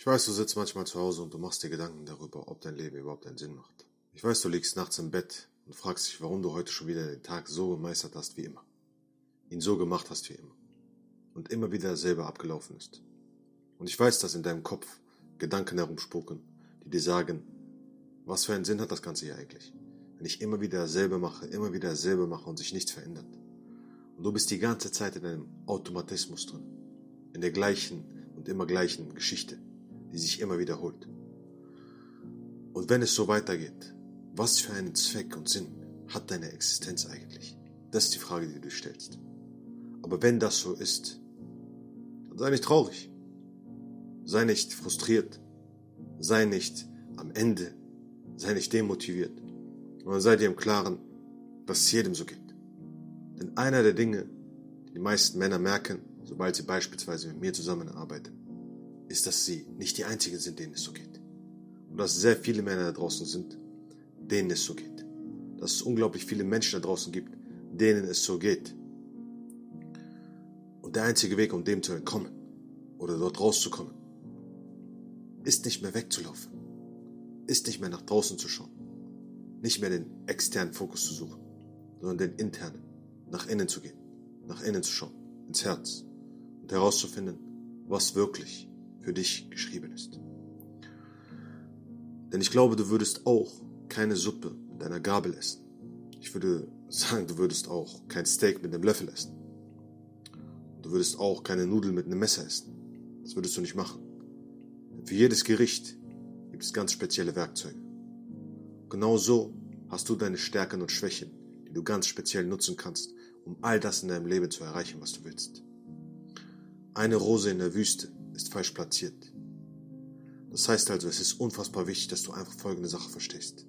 Ich weiß, du sitzt manchmal zu Hause und du machst dir Gedanken darüber, ob dein Leben überhaupt einen Sinn macht. Ich weiß, du liegst nachts im Bett und fragst dich, warum du heute schon wieder den Tag so gemeistert hast wie immer. Ihn so gemacht hast wie immer. Und immer wieder selber abgelaufen ist. Und ich weiß, dass in deinem Kopf Gedanken herumspuken, die dir sagen, was für einen Sinn hat das Ganze hier eigentlich? Wenn ich immer wieder dasselbe mache, immer wieder dasselbe mache und sich nichts verändert. Und du bist die ganze Zeit in einem Automatismus drin. In der gleichen und immer gleichen Geschichte die sich immer wiederholt. Und wenn es so weitergeht, was für einen Zweck und Sinn hat deine Existenz eigentlich? Das ist die Frage, die du stellst. Aber wenn das so ist, dann sei nicht traurig. Sei nicht frustriert. Sei nicht am Ende. Sei nicht demotiviert. Sondern sei dir im Klaren, dass es jedem so geht. Denn einer der Dinge, die die meisten Männer merken, sobald sie beispielsweise mit mir zusammenarbeiten, ist, dass sie nicht die einzigen sind, denen es so geht. Und dass sehr viele Männer da draußen sind, denen es so geht. Dass es unglaublich viele Menschen da draußen gibt, denen es so geht. Und der einzige Weg, um dem zu entkommen oder dort rauszukommen, ist nicht mehr wegzulaufen, ist nicht mehr nach draußen zu schauen, nicht mehr den externen Fokus zu suchen, sondern den internen, nach innen zu gehen, nach innen zu schauen, ins Herz und herauszufinden, was wirklich für dich geschrieben ist. Denn ich glaube, du würdest auch keine Suppe mit einer Gabel essen. Ich würde sagen, du würdest auch kein Steak mit einem Löffel essen. Du würdest auch keine Nudeln mit einem Messer essen. Das würdest du nicht machen. Denn für jedes Gericht gibt es ganz spezielle Werkzeuge. Genau so hast du deine Stärken und Schwächen, die du ganz speziell nutzen kannst, um all das in deinem Leben zu erreichen, was du willst. Eine Rose in der Wüste ist falsch platziert. Das heißt also, es ist unfassbar wichtig, dass du einfach folgende Sache verstehst.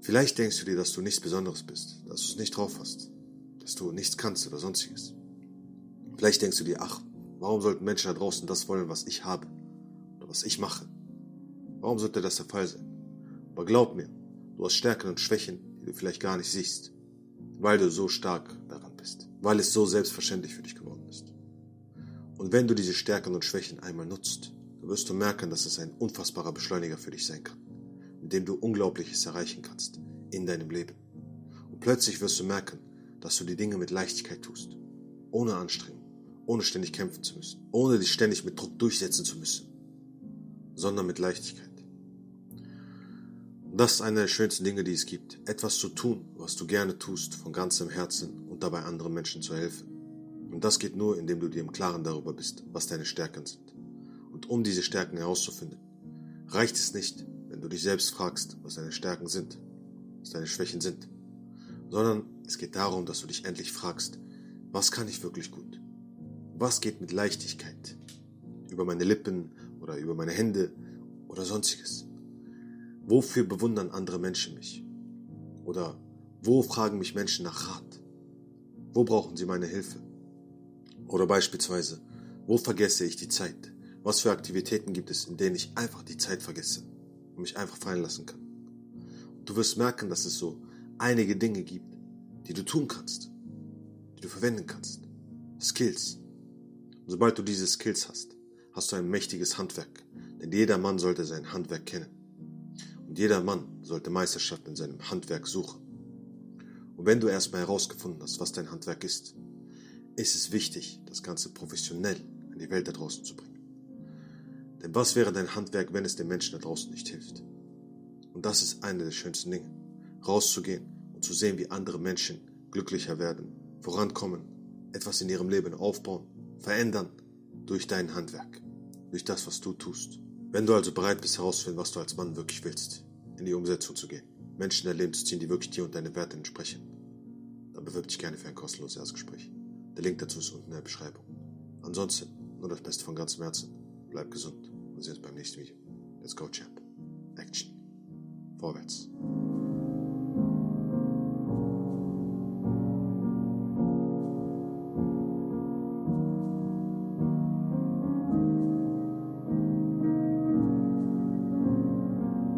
Vielleicht denkst du dir, dass du nichts Besonderes bist, dass du es nicht drauf hast, dass du nichts kannst oder sonstiges. Vielleicht denkst du dir, ach, warum sollten Menschen da draußen das wollen, was ich habe oder was ich mache? Warum sollte das der Fall sein? Aber glaub mir, du hast Stärken und Schwächen, die du vielleicht gar nicht siehst, weil du so stark daran bist, weil es so selbstverständlich für dich geworden ist. Und wenn du diese Stärken und Schwächen einmal nutzt, dann wirst du merken, dass es ein unfassbarer Beschleuniger für dich sein kann, mit dem du Unglaubliches erreichen kannst in deinem Leben. Und plötzlich wirst du merken, dass du die Dinge mit Leichtigkeit tust, ohne Anstrengung, ohne ständig kämpfen zu müssen, ohne dich ständig mit Druck durchsetzen zu müssen, sondern mit Leichtigkeit. Und das ist eine der schönsten Dinge, die es gibt, etwas zu tun, was du gerne tust, von ganzem Herzen und dabei anderen Menschen zu helfen. Und das geht nur, indem du dir im Klaren darüber bist, was deine Stärken sind. Und um diese Stärken herauszufinden, reicht es nicht, wenn du dich selbst fragst, was deine Stärken sind, was deine Schwächen sind, sondern es geht darum, dass du dich endlich fragst, was kann ich wirklich gut? Was geht mit Leichtigkeit? Über meine Lippen oder über meine Hände oder sonstiges? Wofür bewundern andere Menschen mich? Oder wo fragen mich Menschen nach Rat? Wo brauchen sie meine Hilfe? Oder beispielsweise, wo vergesse ich die Zeit? Was für Aktivitäten gibt es, in denen ich einfach die Zeit vergesse und mich einfach fallen lassen kann? Du wirst merken, dass es so einige Dinge gibt, die du tun kannst, die du verwenden kannst. Skills. Und sobald du diese Skills hast, hast du ein mächtiges Handwerk. Denn jeder Mann sollte sein Handwerk kennen. Und jeder Mann sollte Meisterschaft in seinem Handwerk suchen. Und wenn du erstmal herausgefunden hast, was dein Handwerk ist, ist es wichtig, das Ganze professionell in die Welt da draußen zu bringen. Denn was wäre dein Handwerk, wenn es den Menschen da draußen nicht hilft? Und das ist eine der schönsten Dinge. Rauszugehen und zu sehen, wie andere Menschen glücklicher werden, vorankommen, etwas in ihrem Leben aufbauen, verändern durch dein Handwerk, durch das, was du tust. Wenn du also bereit bist herauszufinden, was du als Mann wirklich willst, in die Umsetzung zu gehen, Menschen in dein Leben zu ziehen, die wirklich dir und deine Werte entsprechen, dann bewirb dich gerne für ein kostenloses Erstgespräch. Der Link dazu ist unten in der Beschreibung. Ansonsten nur das Beste von ganzem Herzen. Bleib gesund. Wir sehen uns beim nächsten Video. Let's go, Champ. Action. Vorwärts.